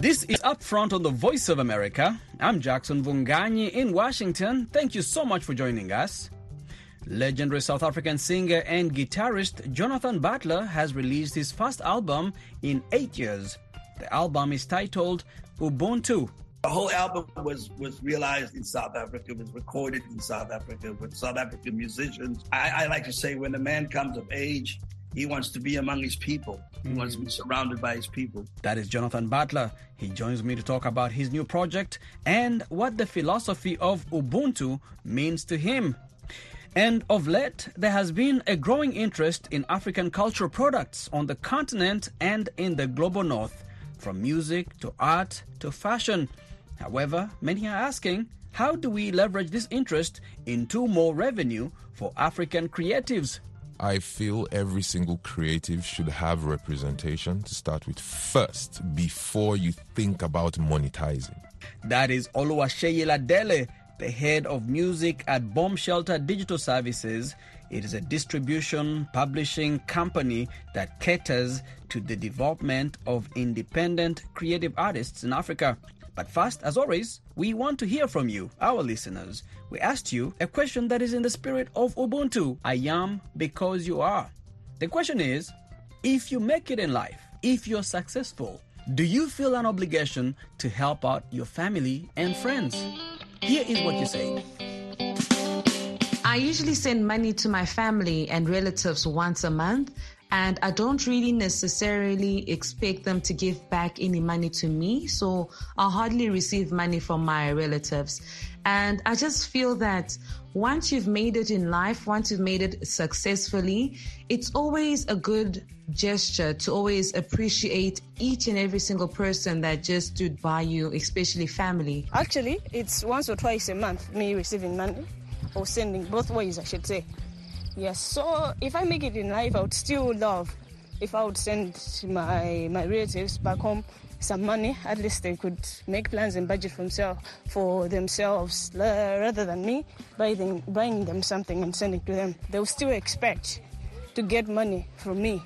This is Up Front on the Voice of America. I'm Jackson Mvunganyi in Washington. Thank you so much for joining us. Legendary South African singer and guitarist Jonathan Butler has released his first album in eight years. The album is titled Ubuntu. The whole album was was realized in South Africa, was recorded in South Africa with South African musicians. I, I like to say when a man comes of age, he wants to be among his people. He wants to be mm-hmm. surrounded by his people. That is Jonathan Butler. He joins me to talk about his new project and what the philosophy of Ubuntu means to him. And of late, there has been a growing interest in African cultural products on the continent and in the global north, from music to art to fashion. However, many are asking, how do we leverage this interest into more revenue for African creatives? I feel every single creative should have representation to start with first before you think about monetizing. That is Oluwaseyi Dele, the head of music at Bomb Shelter Digital Services. It is a distribution publishing company that caters to the development of independent creative artists in Africa. But first, as always, we want to hear from you, our listeners. We asked you a question that is in the spirit of Ubuntu I am because you are. The question is if you make it in life, if you're successful, do you feel an obligation to help out your family and friends? Here is what you say. I usually send money to my family and relatives once a month, and I don't really necessarily expect them to give back any money to me, so I hardly receive money from my relatives. And I just feel that once you've made it in life, once you've made it successfully, it's always a good gesture to always appreciate each and every single person that just stood by you, especially family. Actually, it's once or twice a month me receiving money or sending both ways, I should say. Yes, so if I make it in life, I would still love if I would send my my relatives back home some money. At least they could make plans and budget for themselves, for themselves rather than me buying buying them something and sending to them. They will still expect to get money from me.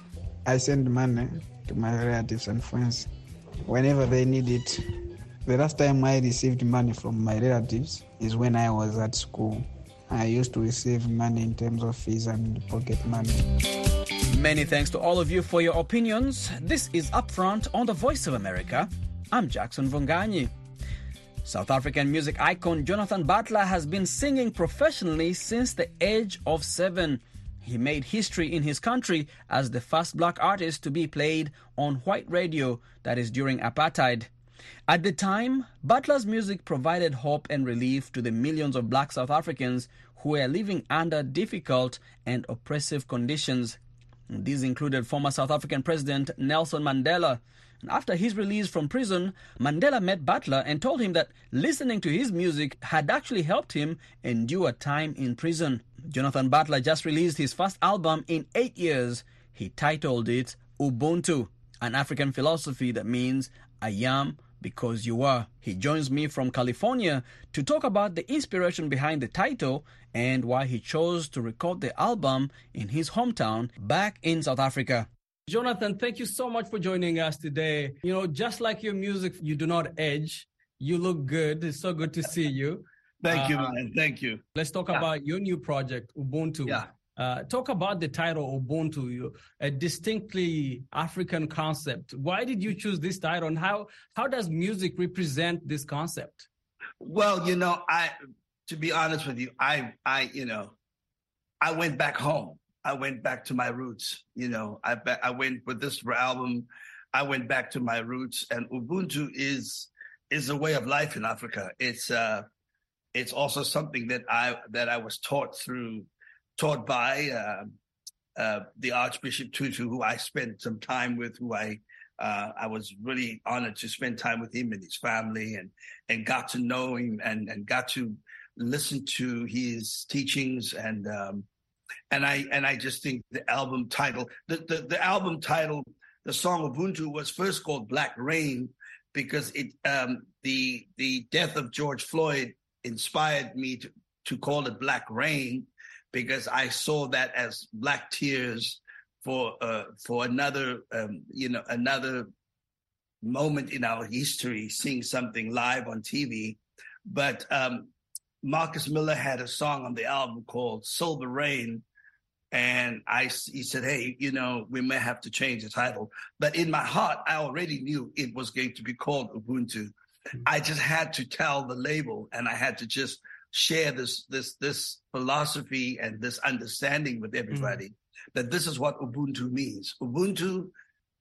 I send money to my relatives and friends whenever they need it. The last time I received money from my relatives is when I was at school. I used to receive money in terms of fees and pocket money. Many thanks to all of you for your opinions. This is Upfront on the Voice of America. I'm Jackson Mvunganyi. South African music icon Jonathan Butler has been singing professionally since the age of seven. He made history in his country as the first black artist to be played on white radio, that is during apartheid. At the time, Butler's music provided hope and relief to the millions of black South Africans who were living under difficult and oppressive conditions. These included former South African President Nelson Mandela. And after his release from prison, Mandela met Butler and told him that listening to his music had actually helped him endure time in prison. Jonathan Butler just released his first album in eight years. He titled it Ubuntu, an African philosophy that means I am because you are. He joins me from California to talk about the inspiration behind the title and why he chose to record the album in his hometown back in South Africa. Jonathan, thank you so much for joining us today. You know, just like your music, you do not edge. You look good. It's so good to see you. Thank you, Uh, man. Thank you. Let's talk Yeah. about your new project, Ubuntu. Yeah. Uh, talk about the title Ubuntu, a distinctly African concept. Why did you choose this title, and how how does music represent this concept? Well, you know, I to be honest with you, I I you know, I went back home. I went back to my roots. You know, I I went with this album. I went back to my roots, and Ubuntu is is a way of life in Africa. It's uh, it's also something that I that I was taught through, taught by uh, uh, the Archbishop Tutu, who I spent some time with, who I uh, I was really honored to spend time with him and his family, and and got to know him and and got to listen to his teachings and um, and I and I just think the album title, the the, the album title, the song of Ubuntu was first called Black Rain because it um, the the death of George Floyd inspired me to to call it Black Rain because I saw that as black tears for uh, for another um, you know another moment in our history seeing something live on TV. But um, Marcus Miller had a song on the album called Silver Rain. And I, he said, Hey, you know, we may have to change the title. But in my heart, I already knew it was going to be called Ubuntu. I just had to tell the label and I had to just share this, this, this philosophy and this understanding with everybody mm-hmm. that this is what Ubuntu means. Ubuntu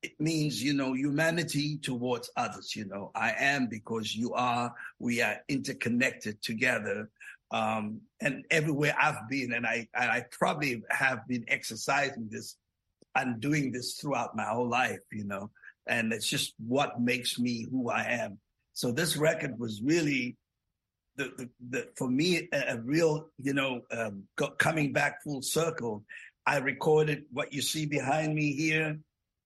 it means you know humanity towards others you know i am because you are we are interconnected together um, and everywhere i've been and i i probably have been exercising this and doing this throughout my whole life you know and it's just what makes me who i am so this record was really the, the, the for me a, a real you know um, coming back full circle i recorded what you see behind me here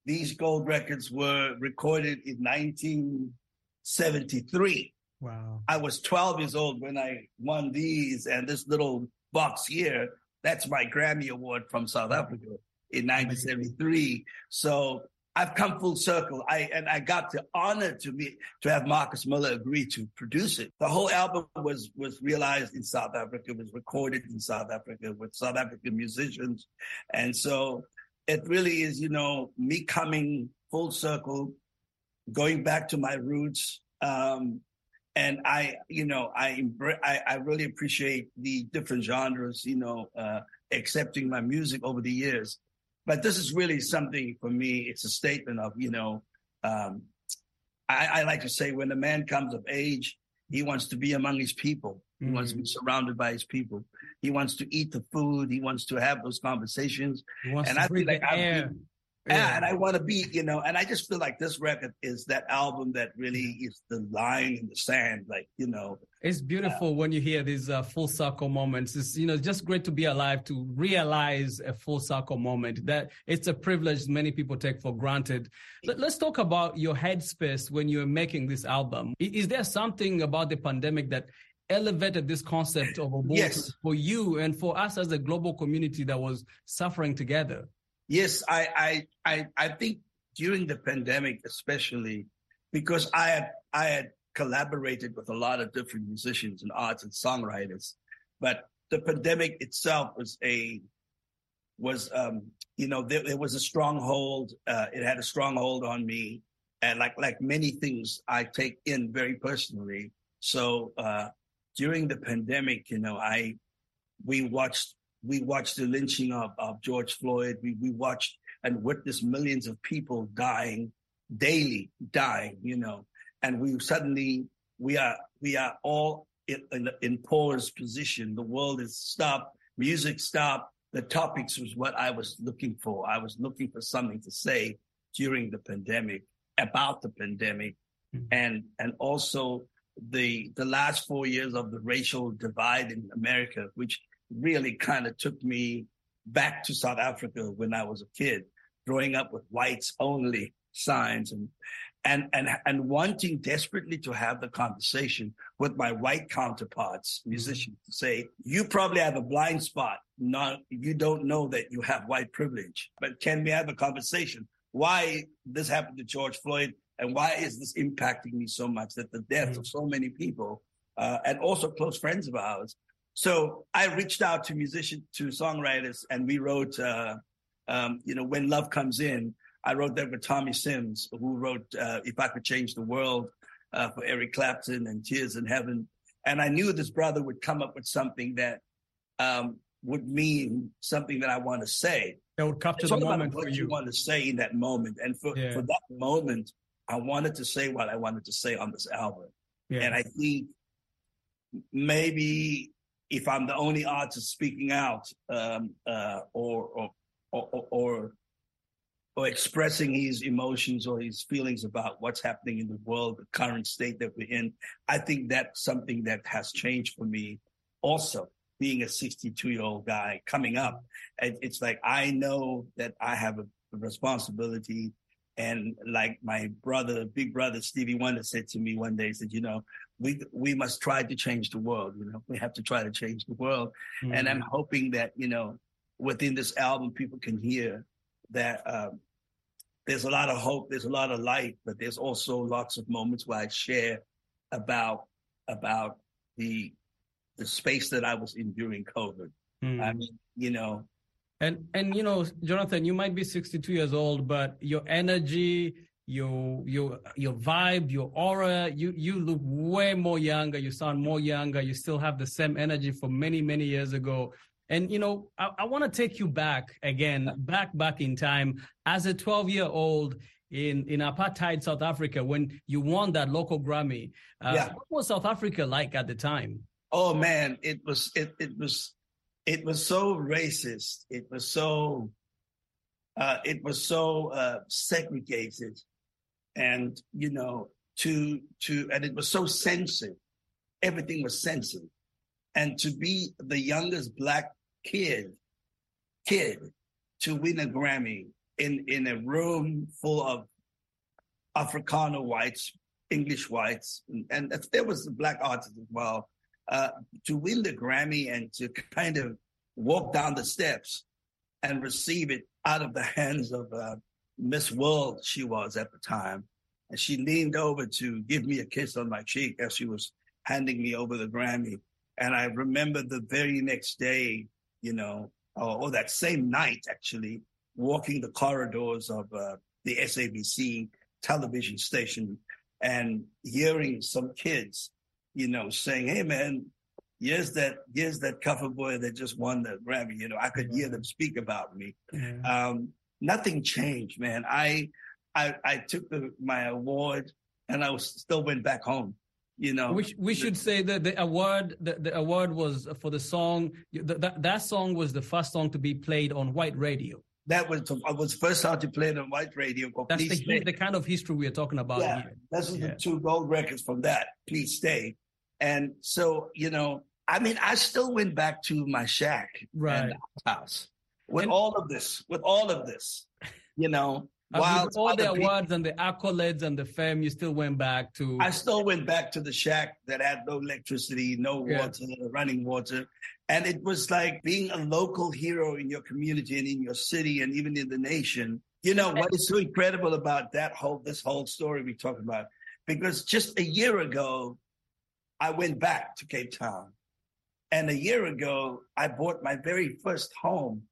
these gold records were recorded in 1973. Wow. I was 12 years old when I won these, and this little box here, that's my Grammy Award from South Africa in 1973. So I've come full circle. I and I got the honor to be to have Marcus Miller agree to produce it. The whole album was was realized in South Africa, was recorded in South Africa with South African musicians, and so it really is, you know, me coming full circle, going back to my roots. Um, and I, you know, I, I, I really appreciate the different genres, you know, uh, accepting my music over the years. But this is really something for me. It's a statement of, you know, um, I, I like to say when a man comes of age, he wants to be among his people. He mm-hmm. wants to be mm. surrounded by his people. He wants to eat the food. He wants to have those conversations. and I feel like I yeah. and I want to be, you know, and I just feel like this record is that album that really is the line in the sand, like, you know. It's beautiful uh, when you hear these uh, full circle moments. It's, you know, just great to be alive to realize a full circle moment that it's a privilege many people take for granted. Let, us talk about your headspace when you're making this album. Is there something about the pandemic that elevated this concept of Ubuntu yes. for you and for us as a global community that was suffering together? Yes, I, I, I, I think during the pandemic, especially because I had, I had collaborated with a lot of different musicians and arts and songwriters, but the pandemic itself was a, was, um, you know, there, there was a stronghold. Uh, it had a stronghold on me, and like like many things, I take in very personally. So uh, during the pandemic, you know, I we watched we watched the lynching of, of George Floyd. We we watched and witnessed millions of people dying daily, dying, you know, and we suddenly we are we are all in, in, in position. The world is stopped, music stopped. The topics was what I was looking for. I was looking for something to say during the pandemic about the pandemic, mm-hmm. and and also the the last four years of the racial divide in America, which really kind of took me back to South Africa when I was a kid, growing up with whites only signs and and and and wanting desperately to have the conversation with my white counterparts, musicians, to say, you probably have a blind spot. Not you don't know that you have white privilege. But can we have a conversation? Why this happened to George Floyd and why is this impacting me so much that the death mm-hmm. of so many people uh, and also close friends of ours so i reached out to musicians to songwriters and we wrote uh, um, you know when love comes in i wrote that with tommy sims who wrote uh, if i could change the world uh, for eric clapton and tears in heaven and i knew this brother would come up with something that um, would mean something that i want to say that would capture the moment what for you. you want to say in that moment and for, yeah. for that moment I wanted to say what I wanted to say on this album. Yeah. And I think maybe if I'm the only artist speaking out um, uh, or, or, or, or, or expressing his emotions or his feelings about what's happening in the world, the current state that we're in, I think that's something that has changed for me also being a 62 year old guy coming up. It's like, I know that I have a responsibility and like my brother, big brother Stevie Wonder said to me one day, he said, you know, we we must try to change the world. You know, we have to try to change the world. Mm-hmm. And I'm hoping that, you know, within this album people can hear that um, there's a lot of hope, there's a lot of light, but there's also lots of moments where I share about about the the space that I was in during COVID. Mm. I mean, you know. And and you know, Jonathan, you might be 62 years old, but your energy, your your your vibe, your aura, you you look way more younger. You sound more younger. You still have the same energy from many many years ago. And you know, I, I want to take you back again, back back in time as a 12 year old in in apartheid South Africa when you won that local Grammy. Uh, yeah. What was South Africa like at the time? Oh man, it was it it was it was so racist. It was so uh, it was so uh, segregated, and you know to to and it was so censored. Everything was censored, and to be the youngest black kid kid to win a Grammy in in a room full of Afrikaner whites, English whites, and, and there was the black artists as well. Uh, to win the Grammy and to kind of walk down the steps and receive it out of the hands of uh, Miss World, she was at the time. And she leaned over to give me a kiss on my cheek as she was handing me over the Grammy. And I remember the very next day, you know, or, or that same night, actually, walking the corridors of uh, the SABC television station and hearing some kids, you know, saying, "Hey, man, here's that here's that cover boy that just won the Grammy." You know, I could hear them speak about me. Um, nothing changed, man. I I, I took the, my award and I was, still went back home. You know, we, we should say that the award the, the award was for the song that that song was the first song to be played on white radio that was I was first time to play it on white radio. That's the, the, kind of history we're talking about yeah, here. This is yeah. the two gold records from that. Please stay. And so, you know, I mean, I still went back to my shack right. house with and, all of this, with all of this, you know. While all the awards and the accolades and the fame, you still went back to. I still went back to the shack that had no electricity, no yeah. water, running water, and it was like being a local hero in your community and in your city and even in the nation. You know what is so incredible about that whole this whole story we talk about? Because just a year ago, I went back to Cape Town. And a year ago, I bought my very first home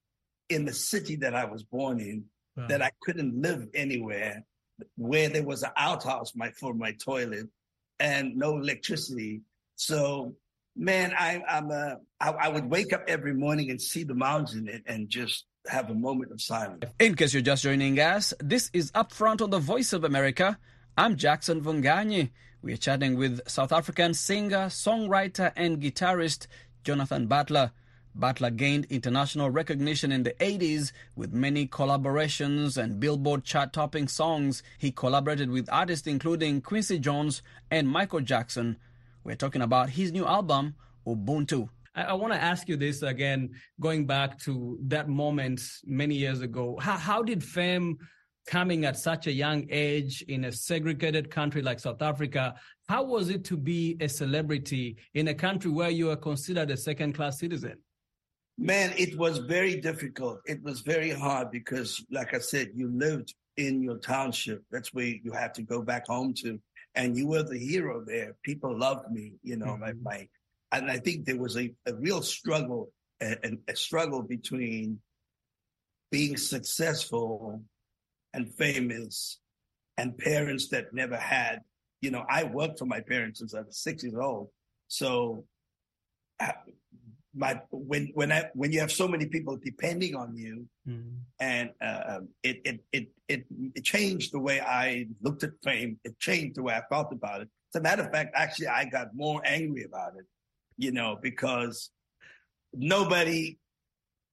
in the city that I was born in, wow. that I couldn't live anywhere, where there was an outhouse my, for my toilet and no electricity. So man, I, I'm a, I, I would wake up every morning and see the mountain and, and just have a moment of silence. In case you're just joining us, this is Upfront on the Voice of America. I'm Jackson Mvunganyi. We are chatting with South African singer, songwriter, and guitarist Jonathan Butler. Butler gained international recognition in the 80s with many collaborations and Billboard chart topping songs. He collaborated with artists including Quincy Jones and Michael Jackson, we're talking about his new album, Ubuntu. I, I want to ask you this again, going back to that moment many years ago. How, how did fame coming at such a young age in a segregated country like South Africa, how was it to be a celebrity in a country where you are considered a second class citizen? Man, it was very difficult. It was very hard because, like I said, you lived in your township. That's where you had to go back home to and you were the hero there. People loved me, you know, mm-hmm. my, my, and I think there was a, a real struggle, a, a struggle between being successful and famous and parents that never had, you know, I worked for my parents since I was six years old. So my when when I when you have so many people depending on you, mm. and uh, it, it it it it changed the way I looked at fame. It changed the way I felt about it. As a matter of fact, actually, I got more angry about it, you know, because nobody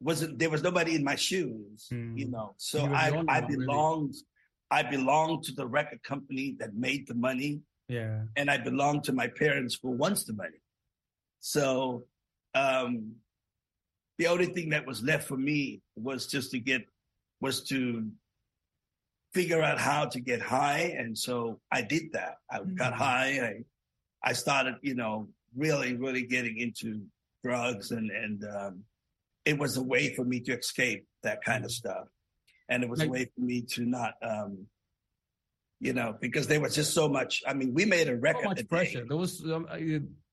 wasn't there was nobody in my shoes, mm. you know. So you I I belonged really. I belonged to the record company that made the money. Yeah. And I belonged to my parents who wants the money. So um, the only thing that was left for me was just to get was to figure out how to get high and so i did that i mm-hmm. got high i i started you know really really getting into drugs and and um, it was a way for me to escape that kind of stuff and it was Like- a way for me to not, um, you know, because there was just so much. I mean, we made a record. a much pressure. There was, um, uh,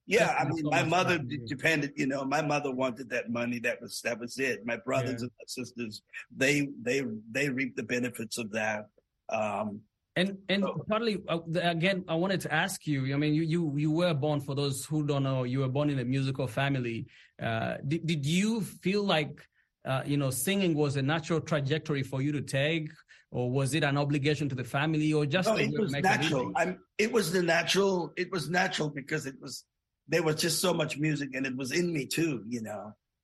Yeah, I mean, so my mother depended. You know, my mother wanted that money. That was that was it. My brothers Yeah. and sisters, they they they reaped the benefits of that. Um, And and Oh. partly uh, again, I wanted to ask you. I mean, you you you were born. For those who don't know, you were born in a musical family. Uh, did did you feel like uh, you know singing was a natural trajectory for you to take, or was it an obligation to the family, or just no, it was natural. I'm. It was the natural. It was natural because it was there was just so much music and it was in me too. You know,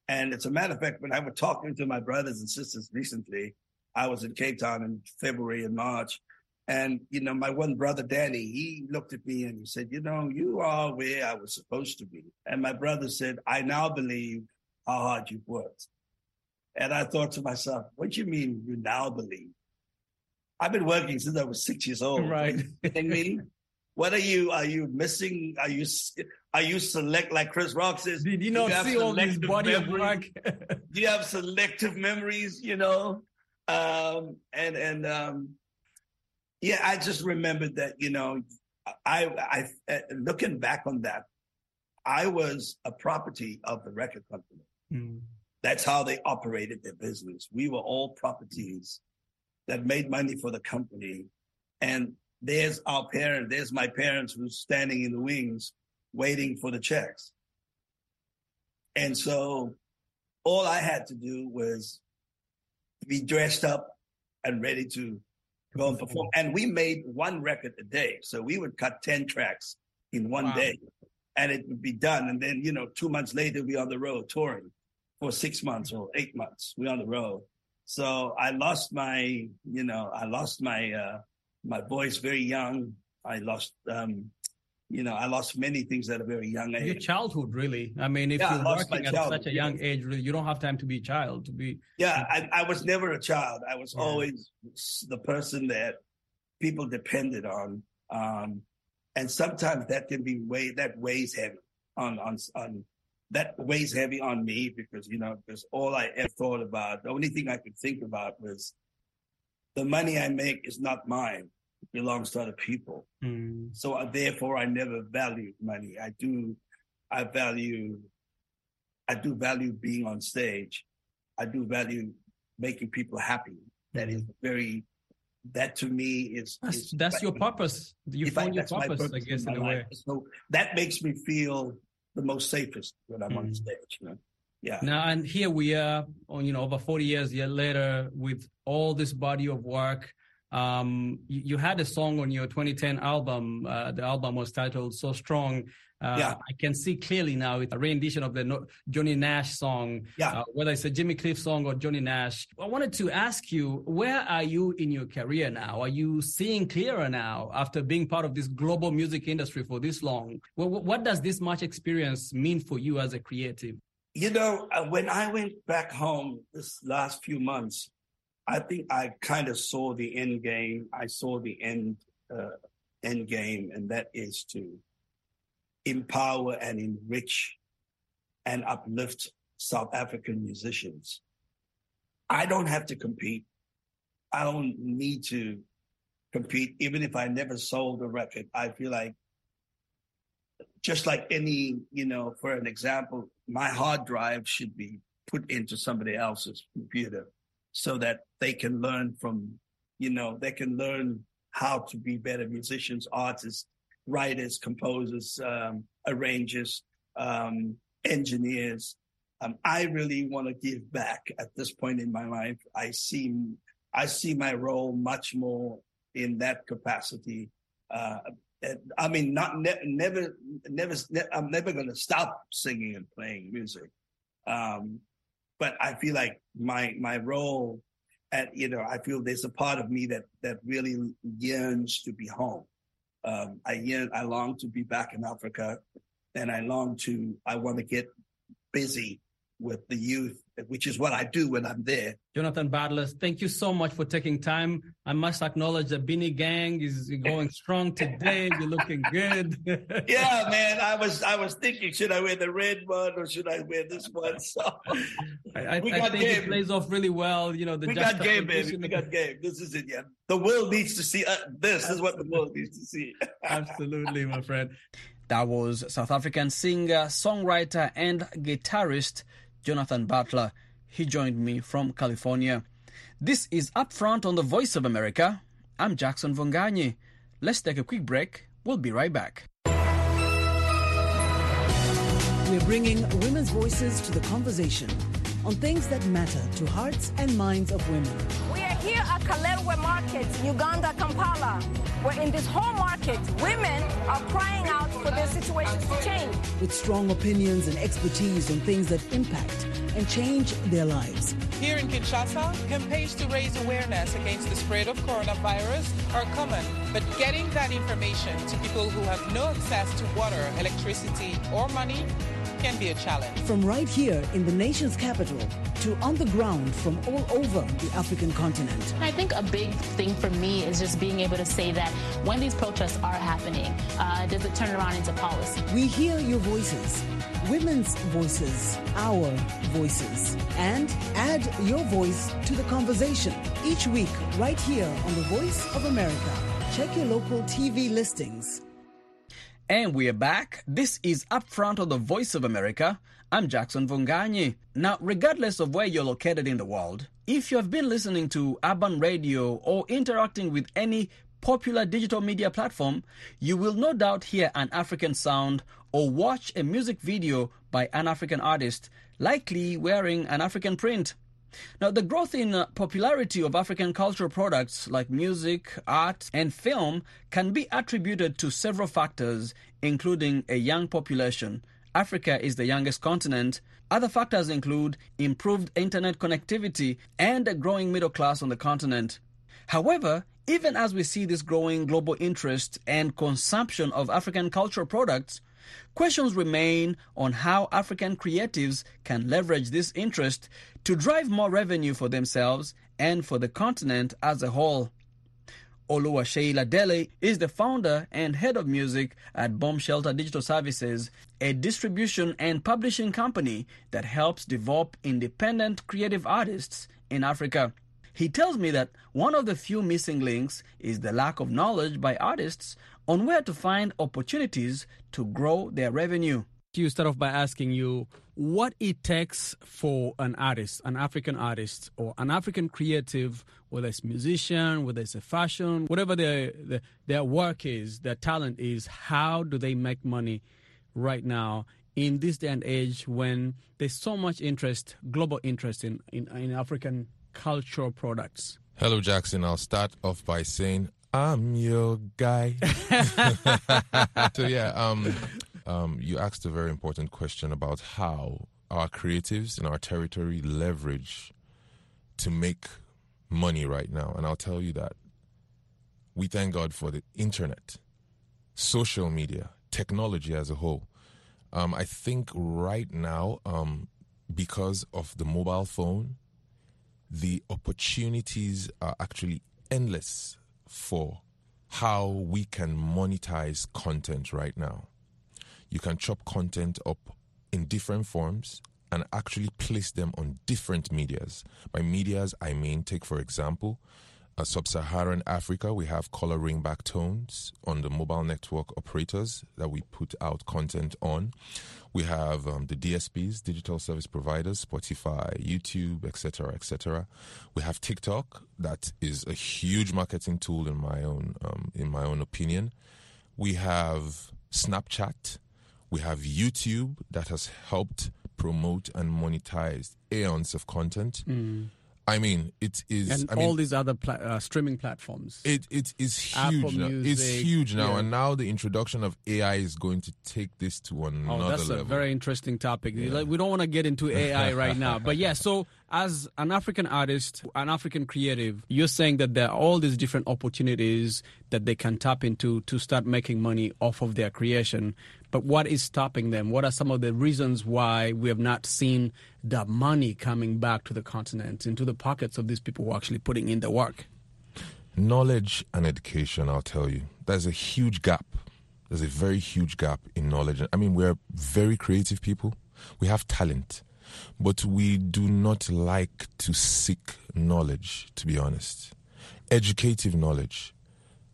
and it's a matter of fact when I was talking to my brothers and sisters recently, I was in Cape Town in February and March. And you know, my one brother Danny, he looked at me and he said, "You know, you are where I was supposed to be." And my brother said, "I now believe how hard you've worked." And I thought to myself, "What do you mean you now believe?" I've been working since I was six years old. Right. Are you kidding me? What are you? Are you missing? Are you? Are you select like Chris Rock says? Did you not see all this body of work? Do you have selective memories? You know, um, and and um, yeah, I just remembered that. You know, I I uh, looking back on that, I was a property of the record company. Hmm. That's how they operated their business. We were all properties that made money for the company. And there's our parent, there's my parents who's standing in the wings waiting for the checks. And so all I had to do was be dressed up and ready to go and perform. And we made one record a day. So we would cut 10 tracks in one Wow. day and it would be done. And then, you know, two months later, we on the road touring for six months or eight months. We on the road. So I lost my, you know, I lost my, uh, my voice very young. I lost, um, you know, I lost many things at a very young age. Your childhood, really. I mean, if Yeah, you're lost working at such a young age, really, you don't have time to be a child to be. Yeah, I, I was never a child. I was Yeah. always the person that people depended on. Um, and sometimes that can be way that weighs heavy on on on that weighs heavy on me because you know because all I ever thought about the only thing I could think about was the money I make is not mine; belongs to other people. Hmm. So uh, therefore, I never value money. I do, I value, I do value being on stage. I do value making people happy. That is very, that to me is. That's, is that's your purpose. You if I- your my purpose, I guess, in in a way. life. So that makes me feel the most safest when I'm on Mm. stage. You know? Yeah. Now, and here we are, on, you know, over 40 years later, with all this body of work. Um, you, you had a song on your 2010 album. Uh, the album was titled "So Strong." Uh, Yeah. I can see clearly now it's a rendition of the no- Johnny Nash song. Yeah. Uh, whether it's a Jimmy Cliff song or Johnny Nash. I wanted to ask you, where are you in your career now? Are you seeing clearer now after being part of this global music industry for this long? Well, what does this much experience mean for you as a creative? You know, uh, when I went back home this last few months, I think I kind of saw the end game. I saw the end uh, end game, and that is to empower and enrich and uplift South African musicians. I don't have to compete. I don't need to compete, even if I never sold a record. I feel like just like any, you know, for an example, my hard drive should be put into somebody else's computer so that they can learn from, you know, they can learn how to be better musicians, artists, writers, composers, um, arrangers, um, engineers. Um, I really want to give back at this point in my life. I see, I see my role much more in that capacity. Uh, I mean, not ne- never, never. Ne- I'm never going to stop singing and playing music. Um, but I feel like my my role, at you know, I feel there's a part of me that that really yearns to be home. Um, I yearn, I long to be back in Africa, and I long to, I want to get busy with the youth, which is what I do when I'm there. Jonathan Butler, thank you so much for taking time. I must acknowledge the Beanie Gang is going strong today. You're looking good. yeah, man. I was I was thinking, should I wear the red one or should I wear this one? So I, I, I think game. it plays off really well. You know, the we got game, baby. We got game. This is it. Yeah, the world needs to see uh, this. Is what the world needs to see. Absolutely, my friend. That was South African singer, songwriter, and guitarist Jonathan Butler. He joined me from California. This is Upfront on the Voice of America. I'm Jackson Mvunganyi. Let's take a quick break. We'll be right back. We're bringing women's voices to the conversation on things that matter to hearts and minds of women. We are here at Kalerwe Market, Uganda, Kampala, where in this whole market, women are crying out for their situations to change. With strong opinions and expertise on things that impact and change their lives. Here in Kinshasa, campaigns to raise awareness against the spread of coronavirus are common, but getting that information to people who have no access to water, electricity, or money can be a challenge. From right here in the nation's capital to on the ground from all over the African continent. I think a big thing for me is just being able to say that when these protests are happening, uh, does it turn around into policy? We hear your voices, women's voices, our voices, and add your voice to the conversation each week right here on the Voice of America. Check your local TV listings and we are back. This is Upfront on the Voice of America. I'm Jackson Mvunganyi. Now, regardless of where you're located in the world, if you have been listening to urban radio or interacting with any popular digital media platform, you will no doubt hear an African sound or watch a music video by an African artist, likely wearing an African print. Now, the growth in uh, popularity of African cultural products like music, art, and film can be attributed to several factors, including a young population. Africa is the youngest continent. Other factors include improved internet connectivity and a growing middle class on the continent. However, even as we see this growing global interest and consumption of African cultural products, Questions remain on how African creatives can leverage this interest to drive more revenue for themselves and for the continent as a whole. Oluwaseyi Ladele is the founder and head of music at Bomb Shelter Digital Services, a distribution and publishing company that helps develop independent creative artists in Africa. He tells me that one of the few missing links is the lack of knowledge by artists on where to find opportunities to grow their revenue. You start off by asking you what it takes for an artist, an African artist, or an African creative, whether it's musician, whether it's a fashion, whatever their, their, their work is, their talent is, how do they make money right now in this day and age when there's so much interest, global interest in, in, in African cultural products? Hello, Jackson. I'll start off by saying I'm your guy. so yeah, um, um, you asked a very important question about how our creatives in our territory leverage to make money right now, and I'll tell you that we thank God for the internet, social media, technology as a whole. Um, I think right now, um, because of the mobile phone, the opportunities are actually endless for how we can monetize content right now. You can chop content up in different forms and actually place them on different medias. By medias, I mean, take for example, uh, sub-Saharan Africa, we have color ringback tones on the mobile network operators that we put out content on. We have um, the DSPs, digital service providers, Spotify, YouTube, etc., etc. We have TikTok, that is a huge marketing tool in my own um, in my own opinion. We have Snapchat. We have YouTube that has helped promote and monetize aeons of content. Mm. I mean, it is, and I all mean, these other pla- uh, streaming platforms. It it is huge now. It's huge now, yeah. and now the introduction of AI is going to take this to another Oh, that's level. a very interesting topic. Like, we don't want to get into AI right now, but yeah. So as an African artist, an African creative, you're saying that there are all these different opportunities that they can tap into to start making money off of their creation. But what is stopping them? What are some of the reasons why we have not seen the money coming back to the continent, into the pockets of these people who are actually putting in the work? Knowledge and education, I'll tell you. There's a huge gap. There's a very huge gap in knowledge. I mean, we're very creative people. We have talent, but we do not like to seek knowledge, to be honest. Educative knowledge.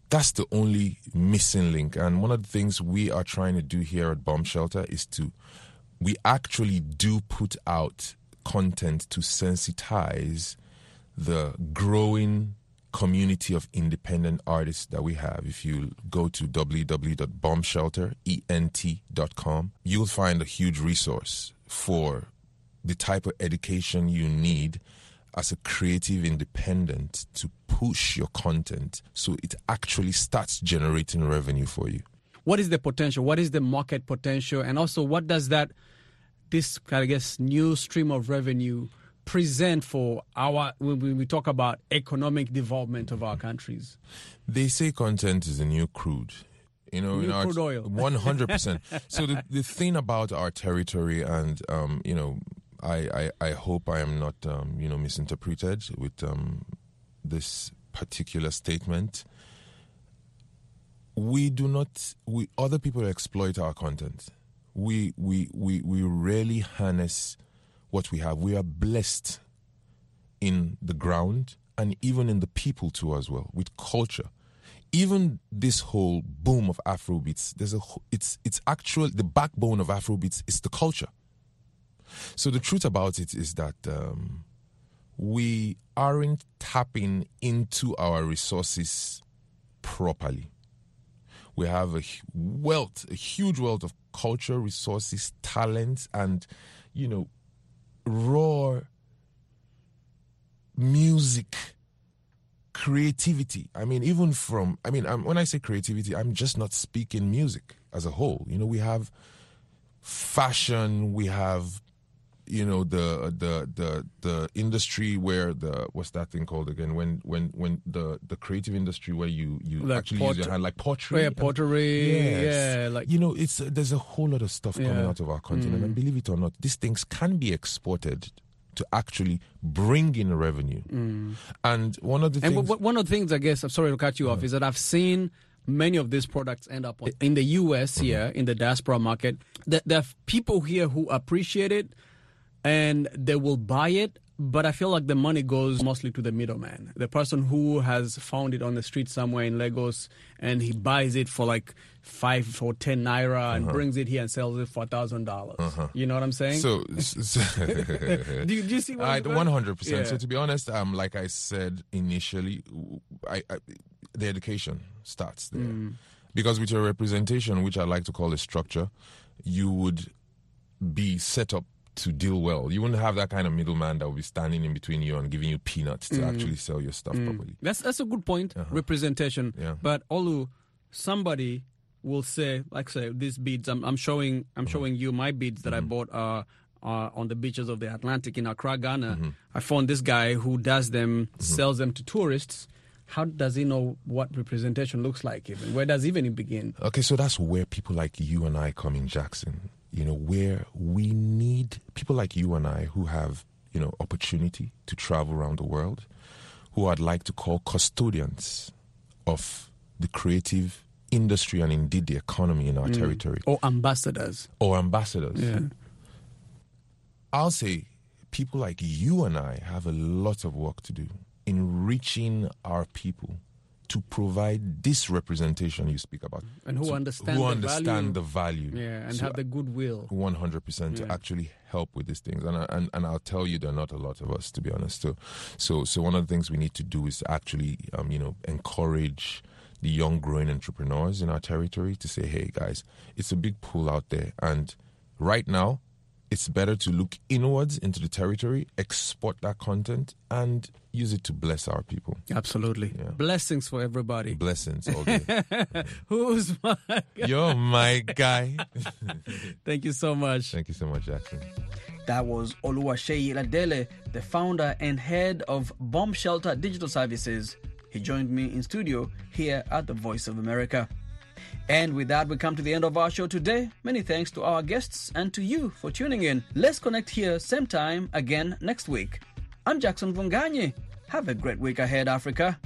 That's the only missing link. And one of the things we are trying to do here at Bomb Shelter is to, we actually do put out content to sensitize the growing community of independent artists that we have. If you go to www.bombshelterent.com, you'll find a huge resource for the type of education you need as a creative independent to push your content so it actually starts generating revenue for you. What is the potential? What is the market potential? And also, what does that, this, I guess, new stream of revenue present for our when we talk about economic development of our countries? They say content is a new crude. You know, New in our, crude oil. one hundred percent. So the the thing about our territory, and um, you know, I, I I hope I am not um, you know misinterpreted with um, this particular statement. We do not. We other people exploit our content. We we we we rarely harness what we have. We are blessed in the ground and even in the people too as well with culture. Even this whole boom of Afrobeats, there's a it's it's actual the backbone of Afrobeats is the culture. So the truth about it is that um, we aren't tapping into our resources properly. We have a wealth, a huge wealth of culture, resources, talent, and you know, raw music creativity i mean even from i mean um, when i say creativity i'm just not speaking music as a whole you know we have fashion we have you know the the the the industry where the what's that thing called again when when when the the creative industry where you you Like actually use your hand like pottery Yeah, pottery, Yes. yeah, like- you know it's there's a whole lot of stuff coming out of our continent Mm. and believe it or not these things can be exported to actually bring in revenue Mm. and one of the And things w- one of the things, I guess, I'm sorry to cut you off, is that I've seen many of these products end up on, in the U.S. Mm-hmm. here in the diaspora market. There, there are people here who appreciate it and they will buy it. But I feel like the money goes mostly to the middleman, the person who has found it on the street somewhere in Lagos, and he buys it for like five or ten naira and Uh-huh. brings it here and sells it for a thousand dollars. Uh-huh. You know what I'm saying? So, so do, you, do you see what going? 100%. Yeah. So to be honest, um, like I said initially, I, I, the education starts there. Mm. Because with your representation, which I like to call a structure, you would be set up to deal well. You wouldn't have that kind of middleman that will be standing in between you and giving you peanuts to Mm. actually sell your stuff Mm. properly. That's that's a good point. Representation. Yeah. But Olu, somebody will say, like say, these beads. I'm, I'm showing I'm showing you my beads that I bought uh, uh, on the beaches of the Atlantic in Accra, Ghana. I found this guy who does them, sells them to tourists. How does he know what representation looks like? Even where does even it begin? Okay, so that's where people like you and I come in, Jackson. You know, where we need people like you and I who have, you know, opportunity to travel around the world, who I'd like to call custodians of the creative industry and indeed the economy in our Mm. territory, Or ambassadors. or ambassadors. Yeah. I'll say people like you and I have a lot of work to do in reaching our people to provide this representation you speak about. And who understand who the understand value. the value. Yeah, and So have the goodwill. one hundred percent Yeah. to actually help with these things, and, I, and and I'll tell you, there are not a lot of us, to be honest. So, so so one of the things we need to do is actually, um, you know, encourage the young growing entrepreneurs in our territory to say, hey guys, it's a big pool out there, and right now, it's better to look inwards into the territory, export that content, and use it to bless our people. Absolutely. Blessings for everybody. Blessings all day. Who's my You're my guy. Thank you so much. Thank you so much, Jackson. That was Oluwaseyi Ladele, the founder and head of Bomb Shelter Digital Services. He joined me in studio here at the Voice of America. And with that, we come to the end of our show today. Many thanks to our guests and to you for tuning in. Let's connect here same time again next week. I'm Jackson Mvunganyi. Have a great week ahead, Africa.